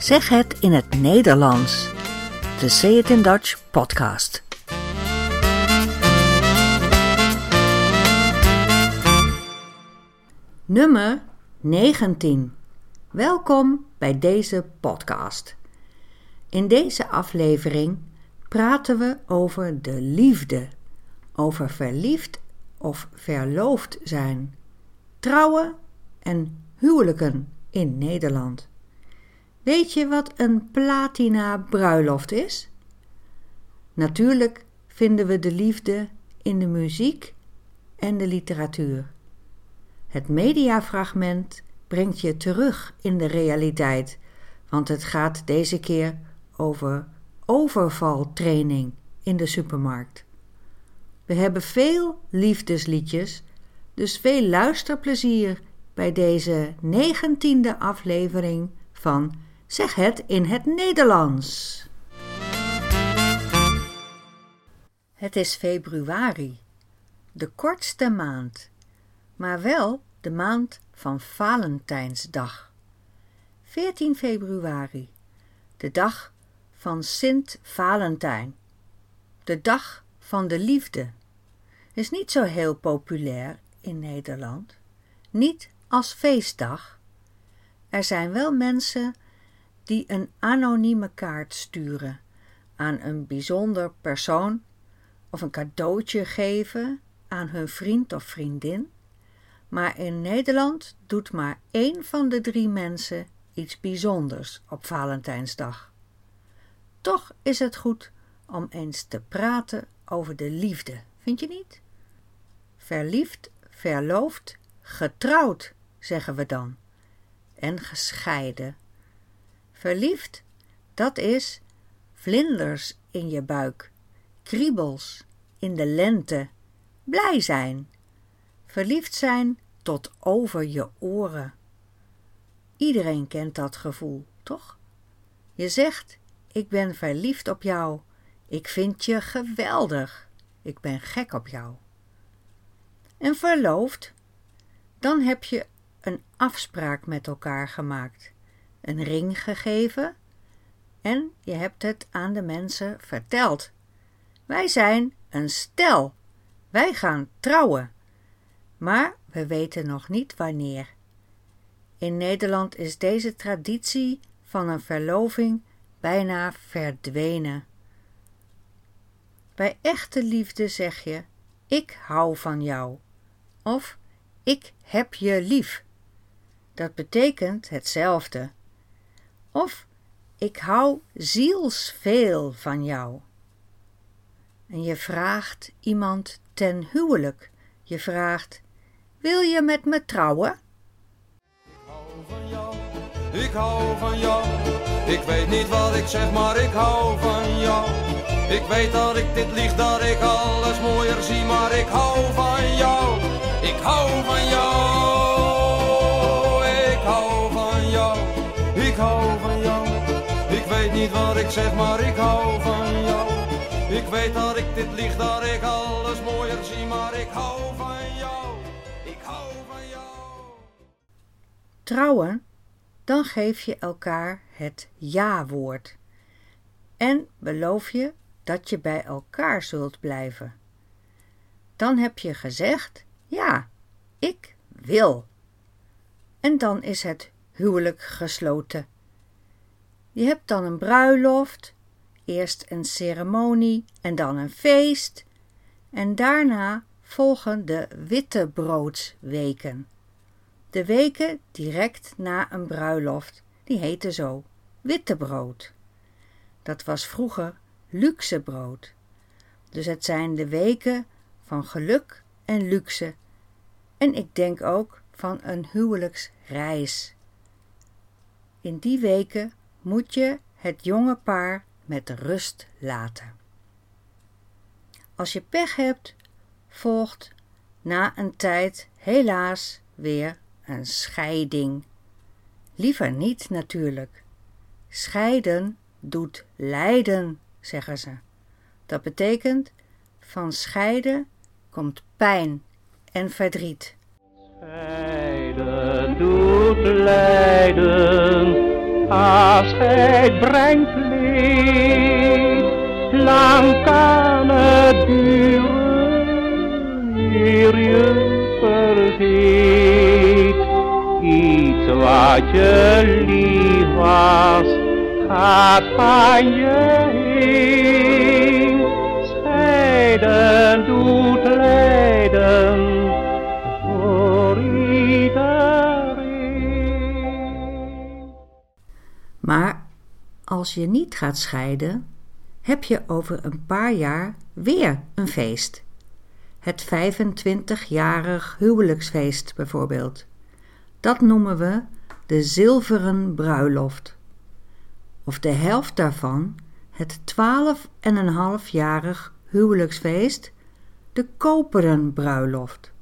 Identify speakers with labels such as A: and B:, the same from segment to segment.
A: Zeg het in het Nederlands. De Say It in Dutch podcast. Nummer 19. Welkom bij deze podcast. In deze aflevering praten we over de liefde, over verliefd of verloofd zijn, trouwen en huwelijken in Nederland. Weet je wat een platina bruiloft is? Natuurlijk vinden we de liefde in de muziek en de literatuur. Het mediafragment brengt je terug in de realiteit, want het gaat deze keer over overvaltraining in de supermarkt. We hebben veel liefdesliedjes, dus veel luisterplezier bij deze negentiende aflevering van Zeg het in het Nederlands. Het is februari, de kortste maand, maar wel de maand van Valentijnsdag. 14 februari, de dag van Sint Valentijn, de dag van de liefde, is niet zo heel populair in Nederland, niet als feestdag. Er zijn wel mensen die een anonieme kaart sturen aan een bijzonder persoon of een cadeautje geven aan hun vriend of vriendin. Maar in Nederland doet maar één van de drie mensen iets bijzonders op Valentijnsdag. Toch is het goed om eens te praten over de liefde, vind je niet? Verliefd, verloofd, getrouwd, zeggen we dan, en gescheiden Verliefd, dat is vlinders in je buik, kriebels in de lente, blij zijn, verliefd zijn tot over je oren. Iedereen kent dat gevoel, toch? Je zegt: Ik ben verliefd op jou, ik vind je geweldig, ik ben gek op jou. En verloofd, dan heb je een afspraak met elkaar gemaakt een ring gegeven en je hebt het aan de mensen verteld. Wij zijn een stel. Wij gaan trouwen. Maar we weten nog niet wanneer. In Nederland is deze traditie van een verloving bijna verdwenen. Bij echte liefde zeg je: Ik hou van jou. Of ik heb je lief. Dat betekent hetzelfde. Of ik hou zielsveel van jou. En je vraagt iemand ten huwelijk. Je vraagt: Wil je met me trouwen?
B: Ik hou van jou, ik hou van jou. Ik weet niet wat ik zeg, maar ik hou van jou. Ik weet dat ik dit lieg, dat ik alles mooier zie, maar ik hou van jou. Ik hou van jou. Ik zeg, maar ik hou van jou. Ik weet dat ik dit lieg, dat ik alles mooier zie, maar ik hou van jou. Ik hou van jou.
A: Trouwen, dan geef je elkaar het ja-woord. En beloof je dat je bij elkaar zult blijven. Dan heb je gezegd: ja, ik wil. En dan is het huwelijk gesloten. Je hebt dan een bruiloft, eerst een ceremonie en dan een feest. En daarna volgen de wittebroodsweken. De weken direct na een bruiloft, die heten zo wittebrood. Dat was vroeger luxe brood. Dus het zijn de weken van geluk en luxe. En ik denk ook van een huwelijksreis. In die weken moet je het jonge paar met rust laten. Als je pech hebt, volgt na een tijd helaas weer een scheiding. Liever niet natuurlijk. Scheiden doet lijden, zeggen ze. Dat betekent van scheiden komt pijn en verdriet.
C: Scheiden doet lijden afscheid brengt leed. Lang kan het duren, eer je vergeet. Iets wat je lief was, gaat van je heen. Scheiden doet lijden
A: als je niet gaat scheiden, heb je over een paar jaar weer een feest. Het 25-jarig huwelijksfeest bijvoorbeeld. Dat noemen we de zilveren bruiloft. Of de helft daarvan, het 12,5-jarig huwelijksfeest, de koperen bruiloft.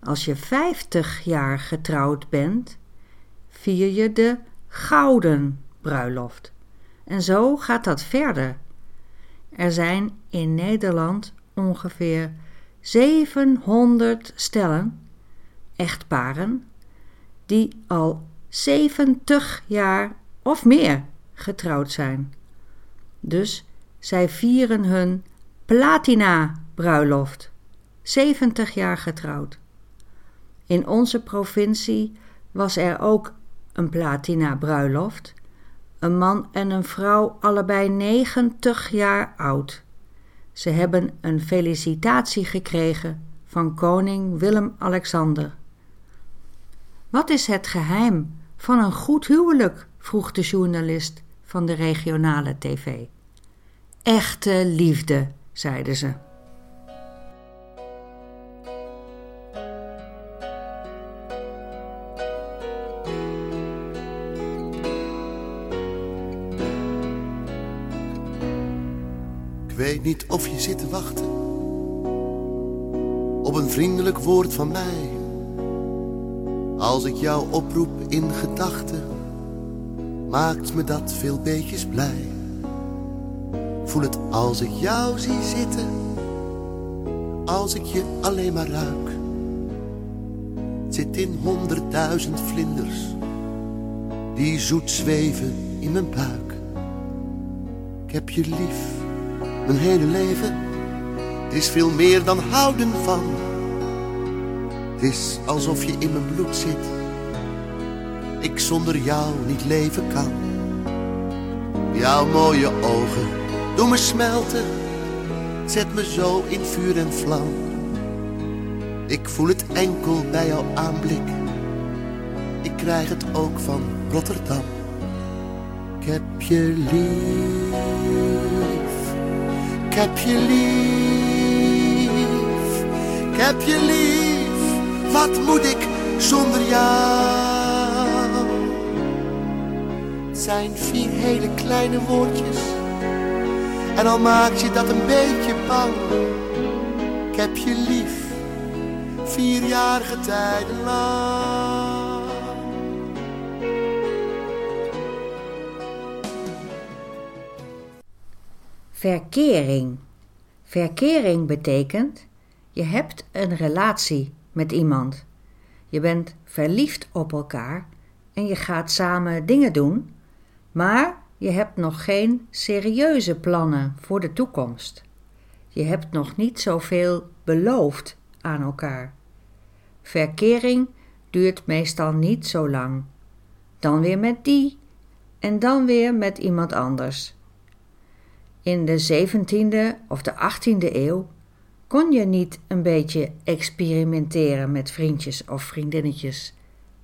A: Als je 50 jaar getrouwd bent, vier je de gouden bruiloft. En zo gaat dat verder. Er zijn in Nederland ongeveer 700 stellen, echtparen, die al 70 jaar of meer getrouwd zijn. Dus zij vieren hun platina-bruiloft. 70 jaar getrouwd. In onze provincie was er ook een platina-bruiloft. Een man en een vrouw, allebei 90 jaar oud. Ze hebben een felicitatie gekregen van koning Willem-Alexander. Wat is het geheim van een goed huwelijk? vroeg de journalist van de regionale tv. Echte liefde, zeiden ze.
D: Weet niet of je zit te wachten op een vriendelijk woord van mij. Als ik jou oproep in gedachten, maakt me dat veel beetjes blij. Voel het als ik jou zie zitten, als ik je alleen maar ruik. Zit in honderdduizend vlinders, die zoet zweven in mijn buik. Ik heb je lief, mijn hele leven. Is veel meer dan houden van. Het is alsof je in mijn bloed zit. Ik zonder jou niet leven kan. Jouw mooie ogen doen me smelten. Zet me zo in vuur en vlam. Ik voel het enkel bij jouw aanblik. Ik krijg het ook van Rotterdam. Ik heb je lief. Ik heb je lief. Ik heb je lief. Wat moet ik zonder jou? Het zijn vier hele kleine woordjes. En al maak je dat een beetje bang. Ik heb je lief. Vier jarige tijden lang.
A: Verkering. Verkering betekent je hebt een relatie met iemand. Je bent verliefd op elkaar en je gaat samen dingen doen, maar je hebt nog geen serieuze plannen voor de toekomst. Je hebt nog niet zoveel beloofd aan elkaar. Verkering duurt meestal niet zo lang. Dan weer met die en dan weer met iemand anders. In de 17e of de 18e eeuw kon je niet een beetje experimenteren met vriendjes of vriendinnetjes.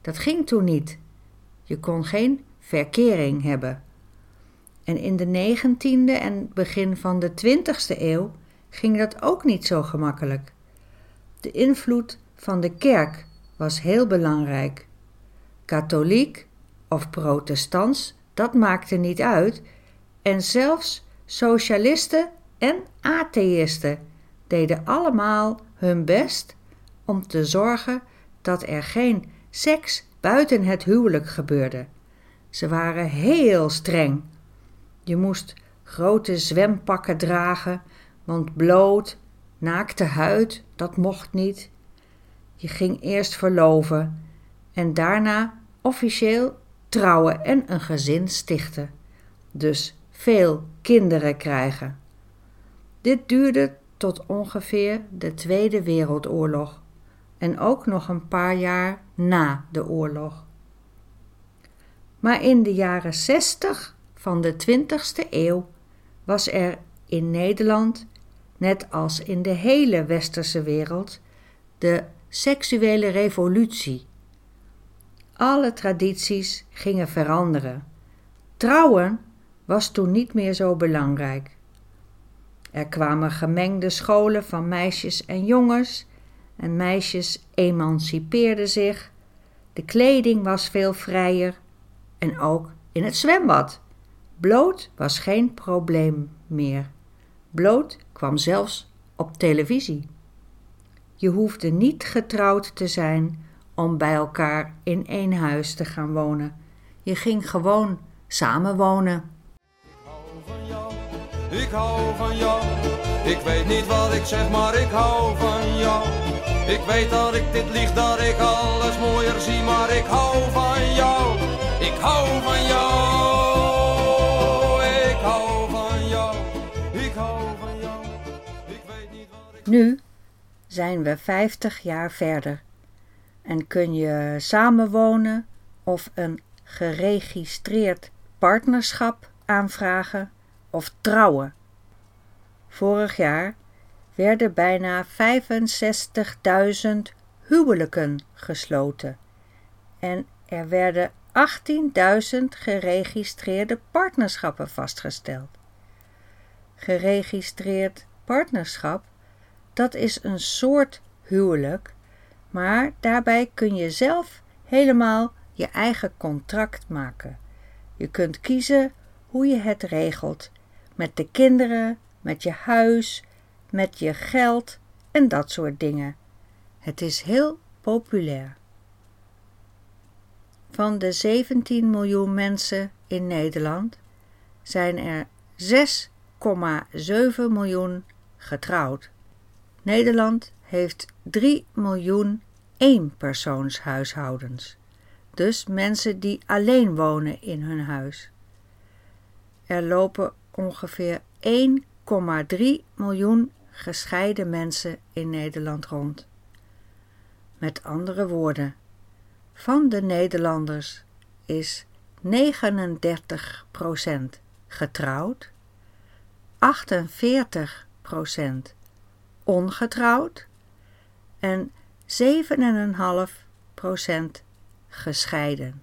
A: Dat ging toen niet. Je kon geen verkering hebben. En in de 19e en begin van de 20e eeuw ging dat ook niet zo gemakkelijk. De invloed van de kerk was heel belangrijk. Katholiek of protestants, dat maakte niet uit. En zelfs socialisten en atheïsten deden allemaal hun best om te zorgen dat er geen seks buiten het huwelijk gebeurde. Ze waren heel streng. Je moest grote zwempakken dragen, want bloot, naakte huid, dat mocht niet. Je ging eerst verloven en daarna officieel trouwen en een gezin stichten. Dus veel kinderen krijgen. Dit duurde tot ongeveer de Tweede Wereldoorlog en ook nog een paar jaar na de oorlog. Maar in de jaren 60 van de 20ste eeuw was er in Nederland, net als in de hele westerse wereld, de seksuele revolutie. Alle tradities gingen veranderen. Trouwen was toen niet meer zo belangrijk. Er kwamen gemengde scholen van meisjes en jongens en meisjes emancipeerden zich. De kleding was veel vrijer en ook in het zwembad. Bloot was geen probleem meer. Bloot kwam zelfs op televisie. Je hoefde niet getrouwd te zijn om bij elkaar in één huis te gaan wonen. Je ging gewoon samenwonen.
B: Ik hou van jou, ik weet niet wat ik zeg, maar ik hou van jou. Ik weet dat ik dit lieg, dat ik alles mooier zie, maar ik hou van jou. Ik hou van jou, ik hou van jou, ik hou van jou. Ik weet niet wat ik...
A: Nu zijn we 50 jaar verder en kun je samenwonen of een geregistreerd partnerschap aanvragen of trouwen. Vorig jaar werden bijna 65.000 huwelijken gesloten en er werden 18.000 geregistreerde partnerschappen vastgesteld. Geregistreerd partnerschap, dat is een soort huwelijk, maar daarbij kun je zelf helemaal je eigen contract maken. Je kunt kiezen hoe je het regelt met de kinderen, met je huis, met je geld en dat soort dingen. Het is heel populair. Van de 17 miljoen mensen in Nederland zijn er 6,7 miljoen getrouwd. Nederland heeft 3 miljoen eenpersoonshuishoudens, dus mensen die alleen wonen in hun huis. Er lopen ongeveer 1,3 miljoen gescheiden mensen in Nederland rond. Met andere woorden, van de Nederlanders is 39% getrouwd, 48% ongetrouwd en 7,5% gescheiden.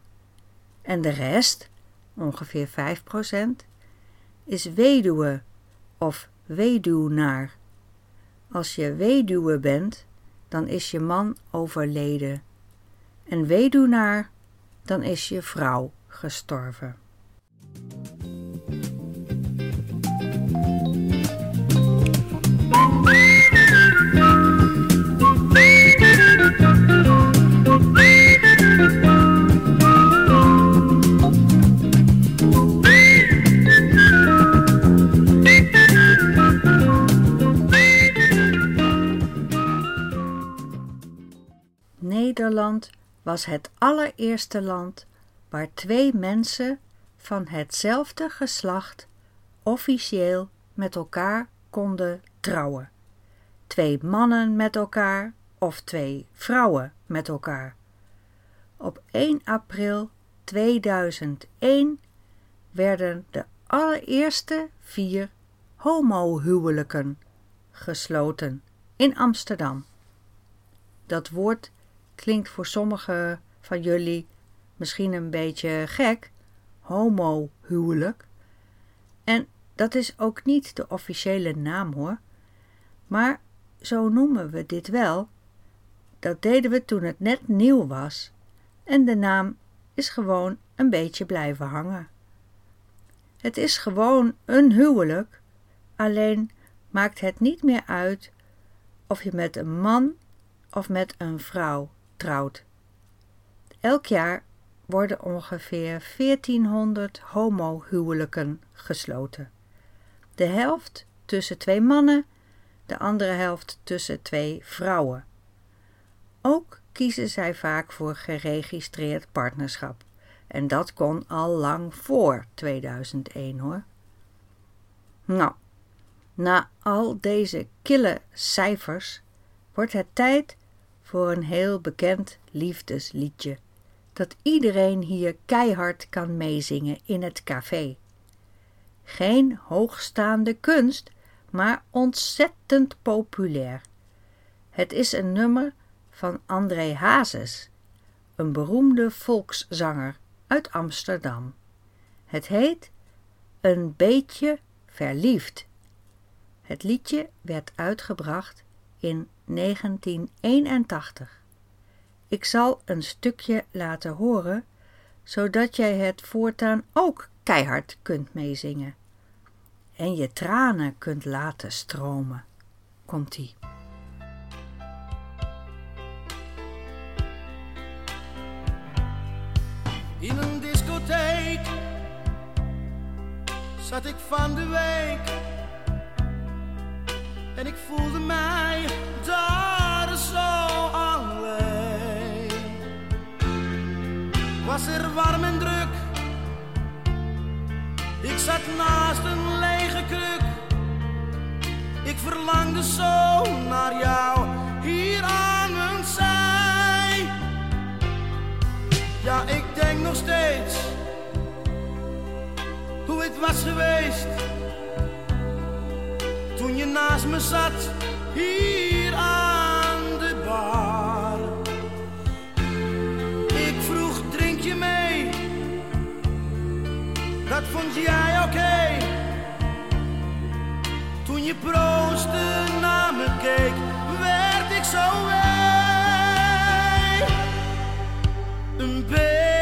A: En de rest, ongeveer 5%, is weduwe of weduwnaar. Als je weduwe bent, dan is je man overleden. En weduwnaar, dan is je vrouw gestorven. Nederland was het allereerste land waar twee mensen van hetzelfde geslacht officieel met elkaar konden trouwen. Twee mannen met elkaar of twee vrouwen met elkaar. Op 1 april 2001 werden de allereerste vier homohuwelijken gesloten in Amsterdam. Dat woord klinkt voor sommigen van jullie misschien een beetje gek, homohuwelijk. En dat is ook niet de officiële naam hoor, maar zo noemen we dit wel. Dat deden we toen het net nieuw was en de naam is gewoon een beetje blijven hangen. Het is gewoon een huwelijk, alleen maakt het niet meer uit of je met een man of met een vrouw trouwt. Elk jaar worden ongeveer 1400 homohuwelijken gesloten. De helft tussen twee mannen, de andere helft tussen twee vrouwen. Ook kiezen zij vaak voor geregistreerd partnerschap. En dat kon al lang voor 2001 hoor. Nou, na al deze kille cijfers wordt het tijd voor een heel bekend liefdesliedje dat iedereen hier keihard kan meezingen in het café. Geen hoogstaande kunst, maar ontzettend populair. Het is een nummer van André Hazes, een beroemde volkszanger uit Amsterdam. Het heet Een beetje verliefd. Het liedje werd uitgebracht in 1981. Ik zal een stukje laten horen, zodat jij het voortaan ook keihard kunt meezingen. En je tranen kunt laten stromen. Komt-ie.
E: In een discotheek zat ik van de week en ik voelde mij Was er warm en druk, ik zat naast een lege kruk. Ik verlangde zo naar jou hier aan mijn zij. Ja, ik denk nog steeds hoe het was geweest toen je naast me zat hier jij oké. Toen je proostte naar me keek, werd ik zo wee. Een beetje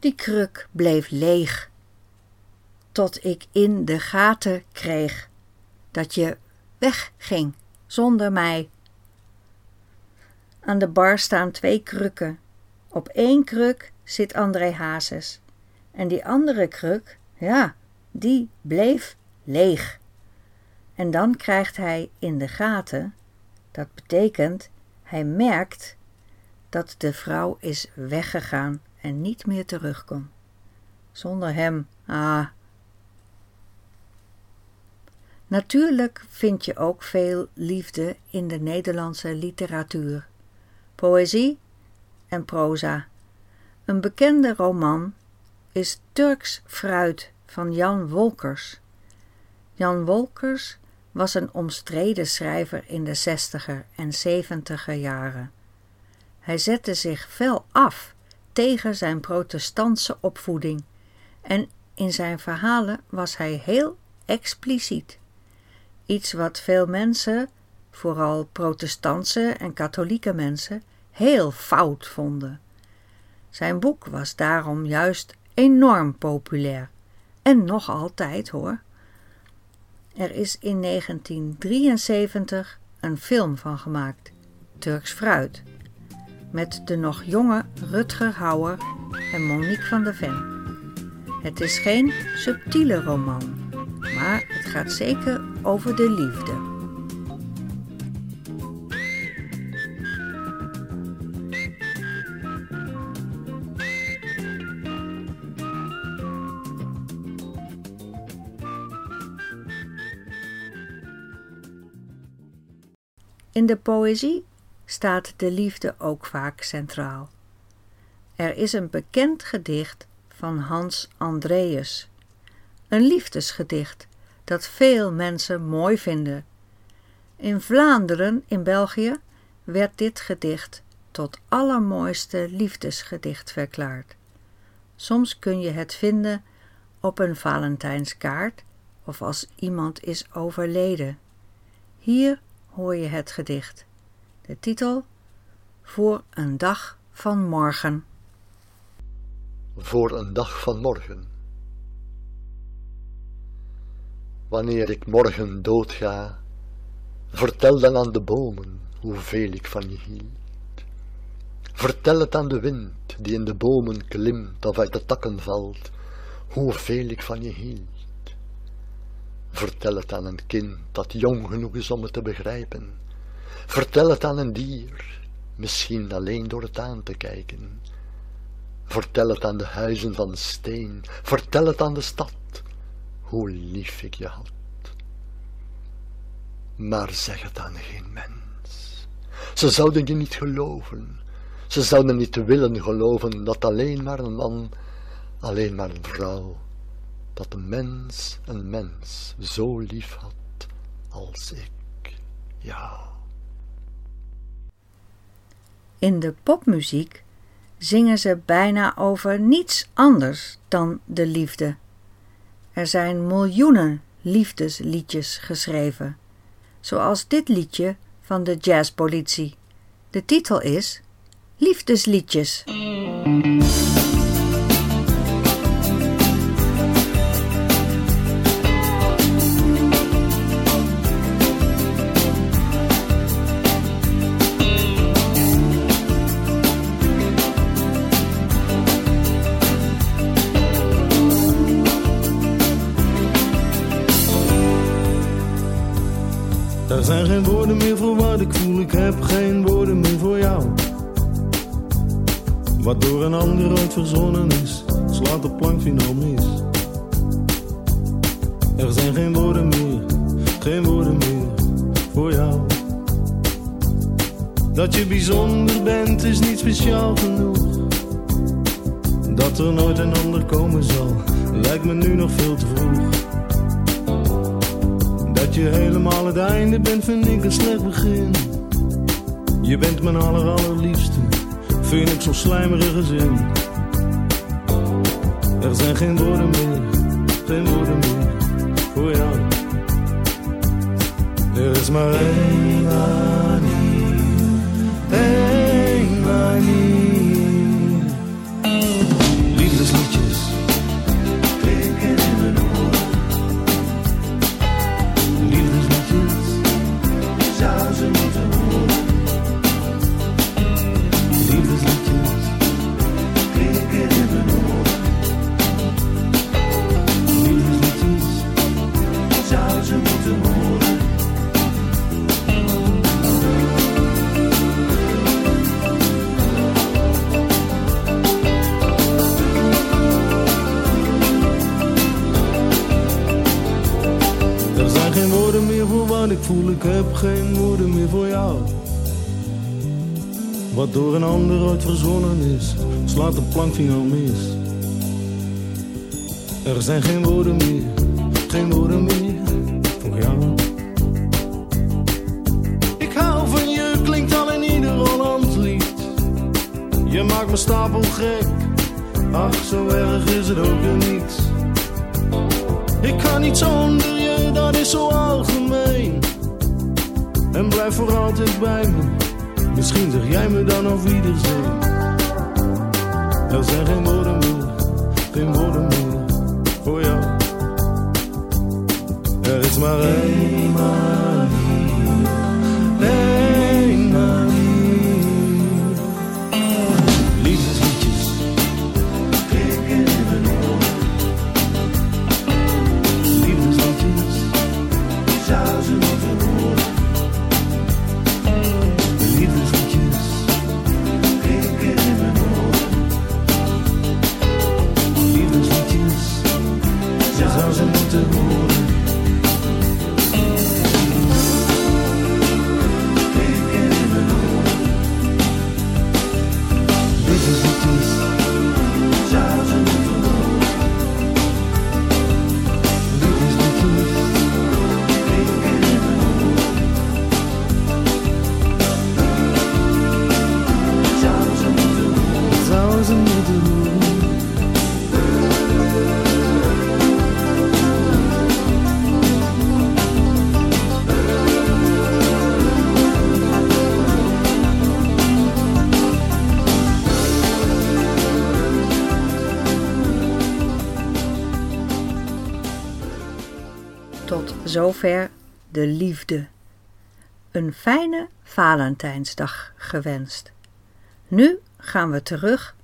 A: die kruk bleef leeg, tot ik in de gaten kreeg dat je wegging zonder mij. Aan de bar staan twee krukken. Op één kruk zit André Hazes en die andere kruk, ja, die bleef leeg. En dan krijgt hij in de gaten, dat betekent hij merkt dat de vrouw is weggegaan en niet meer terugkomt. Zonder hem, ah. Natuurlijk vind je ook veel liefde in de Nederlandse literatuur, poëzie en proza. Een bekende roman is Turks fruit van Jan Wolkers. Jan Wolkers was een omstreden schrijver in de zestiger en zeventiger jaren. Hij zette zich fel af tegen zijn protestantse opvoeding en in zijn verhalen was hij heel expliciet. Iets wat veel mensen, vooral protestantse en katholieke mensen, heel fout vonden. Zijn boek was daarom juist enorm populair. En nog altijd hoor. Er is in 1973 een film van gemaakt, Turks Fruit, met de nog jonge Rutger Hauer en Monique van der Ven. Het is geen subtiele roman, maar het gaat zeker over de liefde. In de poëzie staat de liefde ook vaak centraal. Er is een bekend gedicht van Hans Andreas, een liefdesgedicht dat veel mensen mooi vinden. In Vlaanderen, in België, werd dit gedicht tot allermooiste liefdesgedicht verklaard. Soms kun je het vinden op een Valentijnskaart of als iemand is overleden. Hier hoor je het gedicht. De titel Voor een dag van morgen.
F: Voor een dag van morgen. Wanneer ik morgen doodga, vertel dan aan de bomen hoeveel ik van je hield. Vertel het aan de wind die in de bomen klimt of uit de takken valt, hoeveel ik van je hield. Vertel het aan een kind dat jong genoeg is om het te begrijpen. Vertel het aan een dier, misschien alleen door het aan te kijken. Vertel het aan de huizen van steen, vertel het aan de stad, hoe lief ik je had. Maar zeg het aan geen mens. Ze zouden je niet geloven. Ze zouden niet willen geloven dat alleen maar een man, alleen maar een vrouw, dat een mens een mens zo lief had als ik jou.
A: In de popmuziek zingen ze bijna over niets anders dan de liefde. Er zijn miljoenen liefdesliedjes geschreven, zoals dit liedje van de jazzpolitie. De titel is Liefdesliedjes.
G: Wat door een ander ooit verzonnen is, slaat de plank finaal mis. Er zijn geen woorden meer, geen woorden meer voor jou. Dat je bijzonder bent is niet speciaal genoeg. Dat er nooit een ander komen zal, lijkt me nu nog veel te vroeg. Dat je helemaal het einde bent, vind ik een slecht begin. Je bent mijn aller allerliefste, vind ik zo'n slijmerige zin. Er zijn geen woorden meer, geen woorden meer voor jou. Er is maar één manier, voel, ik heb geen woorden meer voor jou. Wat door een ander ooit verzonnen is, slaat de plank finaal mis. Er zijn geen woorden meer, geen woorden meer voor jou. Ik hou van je, klinkt al in ieder Holland lied. Je maakt me stapel gek, ach zo erg is het ook weer niet. Ik kan niet zonder je, dat is zo algemeen. En blijf voor altijd bij me,
E: Misschien zeg jij me dan op wiederzien. Er zijn geen woorden meer, geen woorden meer voor jou. Er is maar één
A: zover de liefde. Een fijne Valentijnsdag gewenst. Nu gaan we terug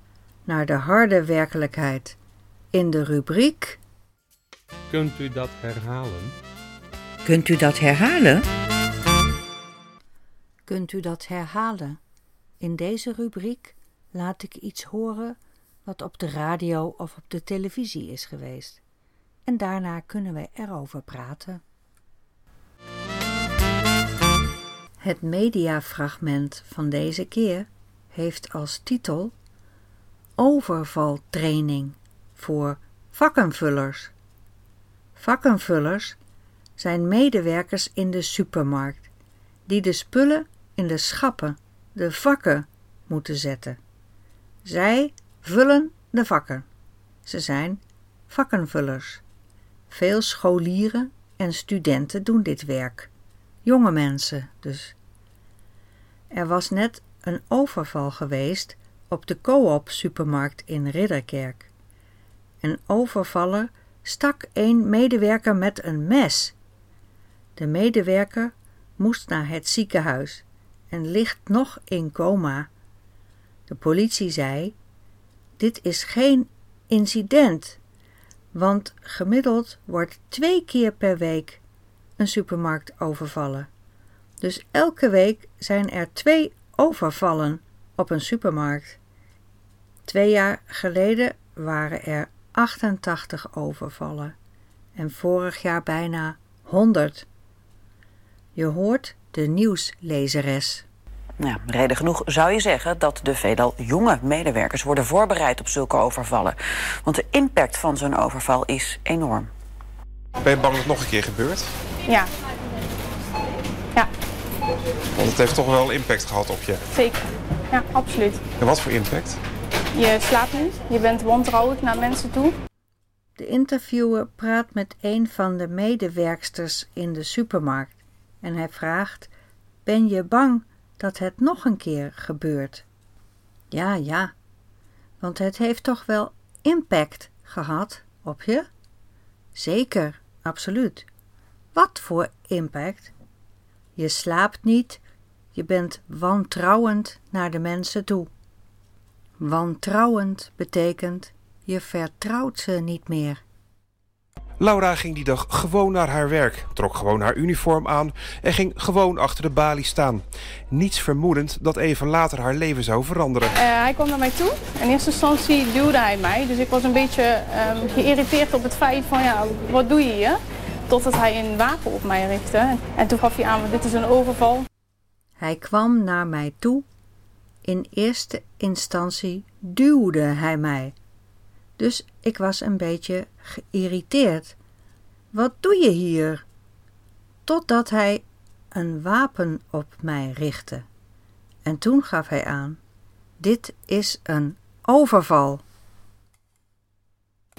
A: naar de harde werkelijkheid in de rubriek
H: Kunt u dat herhalen?
A: Kunt u dat herhalen? Kunt u dat herhalen? In deze rubriek laat ik iets horen wat op de radio of op de televisie is geweest. En daarna kunnen we erover praten. Het mediafragment van deze keer heeft als titel Overvaltraining voor vakkenvullers. Vakkenvullers zijn medewerkers in de supermarkt die de spullen in de schappen, de vakken, moeten zetten. Zij vullen de vakken. Ze zijn vakkenvullers. Veel scholieren en studenten doen dit werk. Jonge mensen dus. Er was net een overval geweest op de Coop supermarkt in Ridderkerk. Een overvaller stak een medewerker met een mes. De medewerker moest naar het ziekenhuis en ligt nog in coma. De politie zei: Dit is geen incident, want gemiddeld wordt twee keer per week een supermarkt overvallen. Dus elke week zijn er twee overvallen op een supermarkt. Twee jaar geleden waren er 88 overvallen en vorig jaar bijna 100. Je hoort de nieuwslezeres.
I: Nou, reden genoeg zou je zeggen dat de veelal jonge medewerkers worden voorbereid op zulke overvallen. Want de impact van zo'n overval is enorm.
J: Ben je bang dat het nog een keer gebeurt?
K: Ja. Ja,
J: Want het heeft toch wel impact gehad op je.
K: zeker. Ja, absoluut.
J: En wat voor impact?
K: Je slaapt niet, je bent wantrouwend naar mensen toe.
A: De interviewer praat met een van de medewerksters in de supermarkt en hij vraagt: Ben je bang dat het nog een keer gebeurt? Ja, ja, want het heeft toch wel impact gehad op je? Zeker, absoluut. Wat voor impact? Je slaapt niet, je bent wantrouwend naar de mensen toe. Wantrouwend betekent je vertrouwt ze niet meer.
J: Laura ging die dag gewoon naar haar werk, trok gewoon haar uniform aan en ging gewoon achter de balie staan. Niets vermoedend dat even later haar leven zou veranderen.
K: Eh, hij kwam naar mij toe. In eerste instantie duwde hij mij. Dus ik was een beetje ehm, geïrriteerd op het feit van ja, wat doe je hier? Totdat hij een wapen op mij richtte. En toen gaf hij aan, dit is een overval.
A: Hij kwam naar mij toe. In eerste instantie duwde hij mij. Dus ik was een beetje geïrriteerd. Wat doe je hier? Totdat hij een wapen op mij richtte. En toen gaf hij aan: Dit is een overval.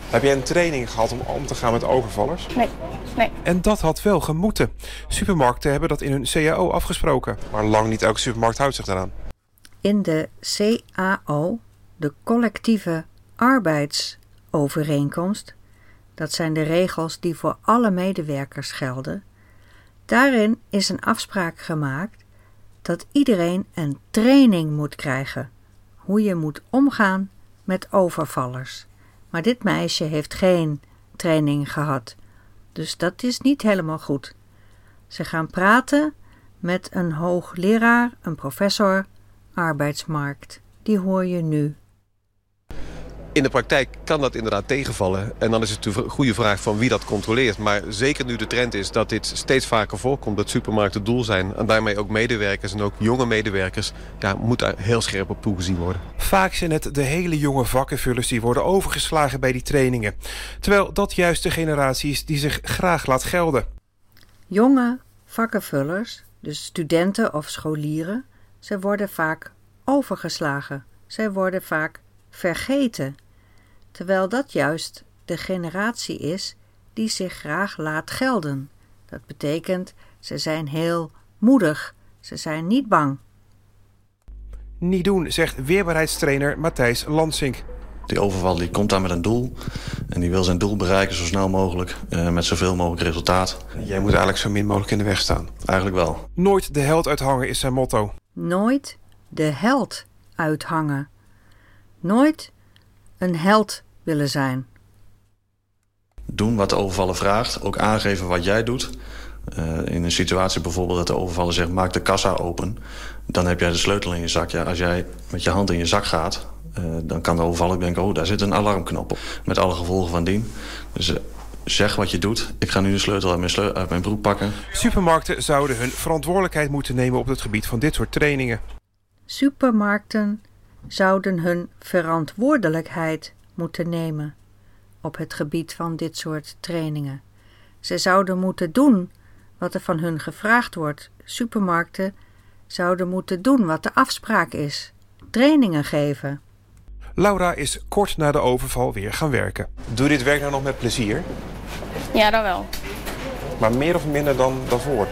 J: Heb jij een training gehad om om te gaan met overvallers?
K: Nee, nee.
J: En dat had wel gemoeten. Supermarkten hebben dat in hun CAO afgesproken. Maar lang niet elke supermarkt houdt zich daaraan.
A: In de CAO, de collectieve arbeidsovereenkomst, dat zijn de regels die voor alle medewerkers gelden, daarin is een afspraak gemaakt dat iedereen een training moet krijgen hoe je moet omgaan met overvallers. Maar dit meisje heeft geen training gehad, dus dat is niet helemaal goed. Ze gaan praten met een hoogleraar, een professor, arbeidsmarkt. Die hoor je nu.
L: In de praktijk kan dat inderdaad tegenvallen. En dan is het de goede vraag van wie dat controleert. Maar zeker nu de trend is dat dit steeds vaker voorkomt... dat supermarkten doel zijn en daarmee ook medewerkers... en ook jonge medewerkers, ja, moet daar heel scherp op toegezien worden.
J: Vaak zijn het de hele jonge vakkenvullers die worden overgeslagen bij die trainingen. Terwijl dat juist de generatie is die zich graag laat gelden.
A: Jonge vakkenvullers, dus studenten of scholieren... ze worden vaak overgeslagen. Zij worden vaak vergeten, terwijl dat juist de generatie is die zich graag laat gelden. Dat betekent, ze zijn heel moedig, ze zijn niet bang.
J: Niet doen, zegt weerbaarheidstrainer Matthijs Lansink.
M: Die overval die komt daar met een doel. En die wil zijn doel bereiken zo snel mogelijk. Uh, met zoveel mogelijk resultaat.
J: Jij moet eigenlijk zo min mogelijk in de weg staan.
M: Eigenlijk wel.
J: Nooit de held uithangen is zijn motto.
A: Nooit de held uithangen. Nooit een held willen zijn.
M: Doen wat de overvaller vraagt. Ook aangeven wat jij doet. Uh, in een situatie bijvoorbeeld dat de overvaller zegt... maak de kassa open. Dan heb jij de sleutel in je zak. Ja, als jij met je hand in je zak gaat... Uh, dan kan de overvaller denken... oh, daar zit een alarmknop op. Met alle gevolgen van dien. Dus... Uh, zeg wat je doet. Ik ga nu de sleutel uit mijn, sleu uit mijn broek pakken.
J: Supermarkten zouden hun verantwoordelijkheid moeten nemen op het gebied van dit soort trainingen.
A: Supermarkten zouden hun verantwoordelijkheid moeten nemen op het gebied van dit soort trainingen. Ze zouden moeten doen wat er van hun gevraagd wordt. Supermarkten zouden moeten doen wat de afspraak is: trainingen geven.
J: Laura is kort na de overval weer gaan werken. Doe dit werk nou nog met plezier?
K: Ja, dan wel.
J: Maar meer of minder dan daarvoor?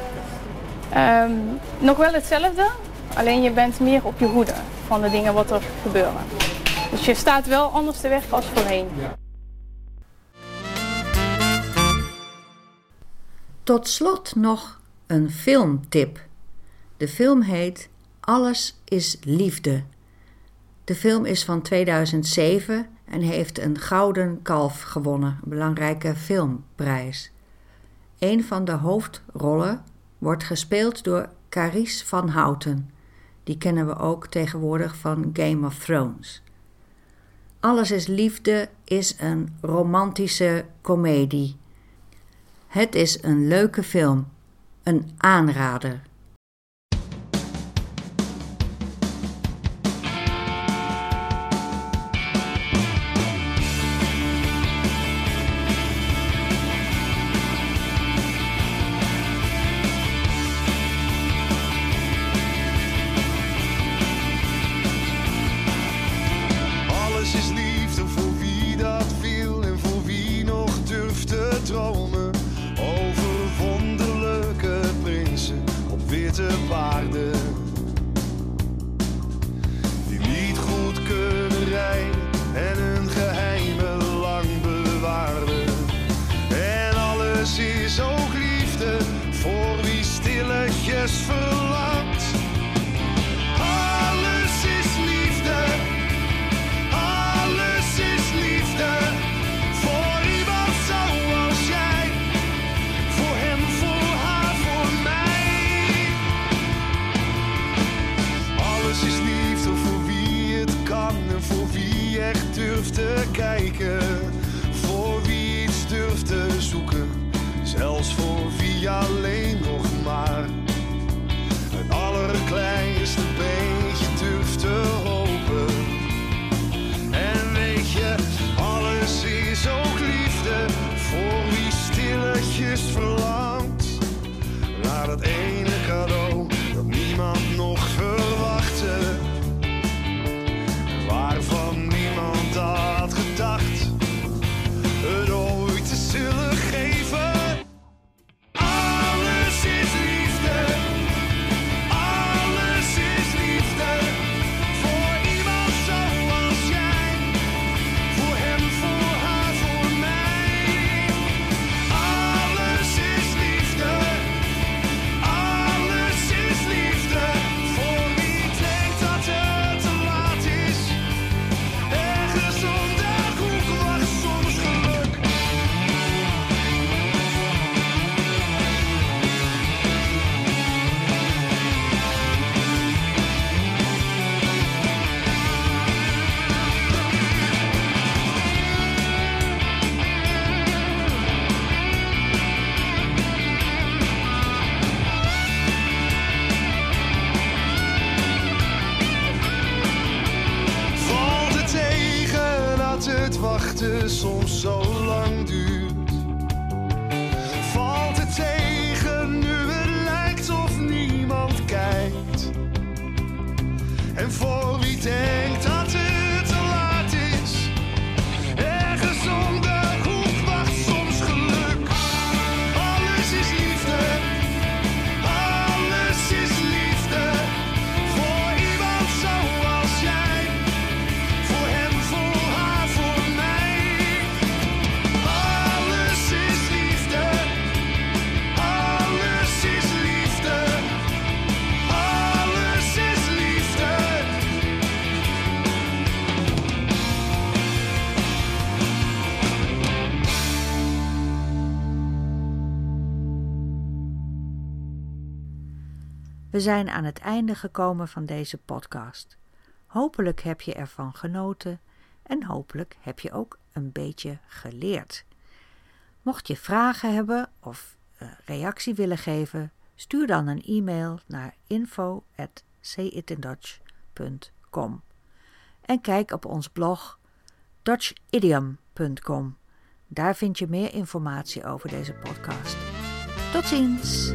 K: Um, nog wel hetzelfde, alleen je bent meer op je hoede van de dingen wat er gebeuren. Dus je staat wel anders te werken als voorheen. Ja.
A: Tot slot nog een filmtip. De film heet Alles is Liefde. De film is van 2007 en heeft een Gouden Kalf gewonnen, een belangrijke filmprijs. Een van de hoofdrollen wordt gespeeld door Carice van Houten. Die kennen we ook tegenwoordig van Game of Thrones. Alles is Liefde is een romantische komedie. Het is een leuke film, een aanrader.
N: alles is ook liefde voor wie stilletjes verlangt. Alles is liefde, alles is liefde voor iemand zoals jij, voor hem, voor haar, voor mij. Alles is liefde voor wie het kan en voor wie echt durft te kijken.
O: alleen nog maar een allerklein We zijn aan het einde gekomen van deze podcast. Hopelijk heb je ervan genoten en hopelijk heb je ook een beetje geleerd. Mocht je vragen hebben of eh, reactie willen geven, stuur dan een e-mail naar info@sayitindutch.com en kijk op ons blog dutchidiom.com. Daar vind je meer informatie over deze podcast. Tot ziens!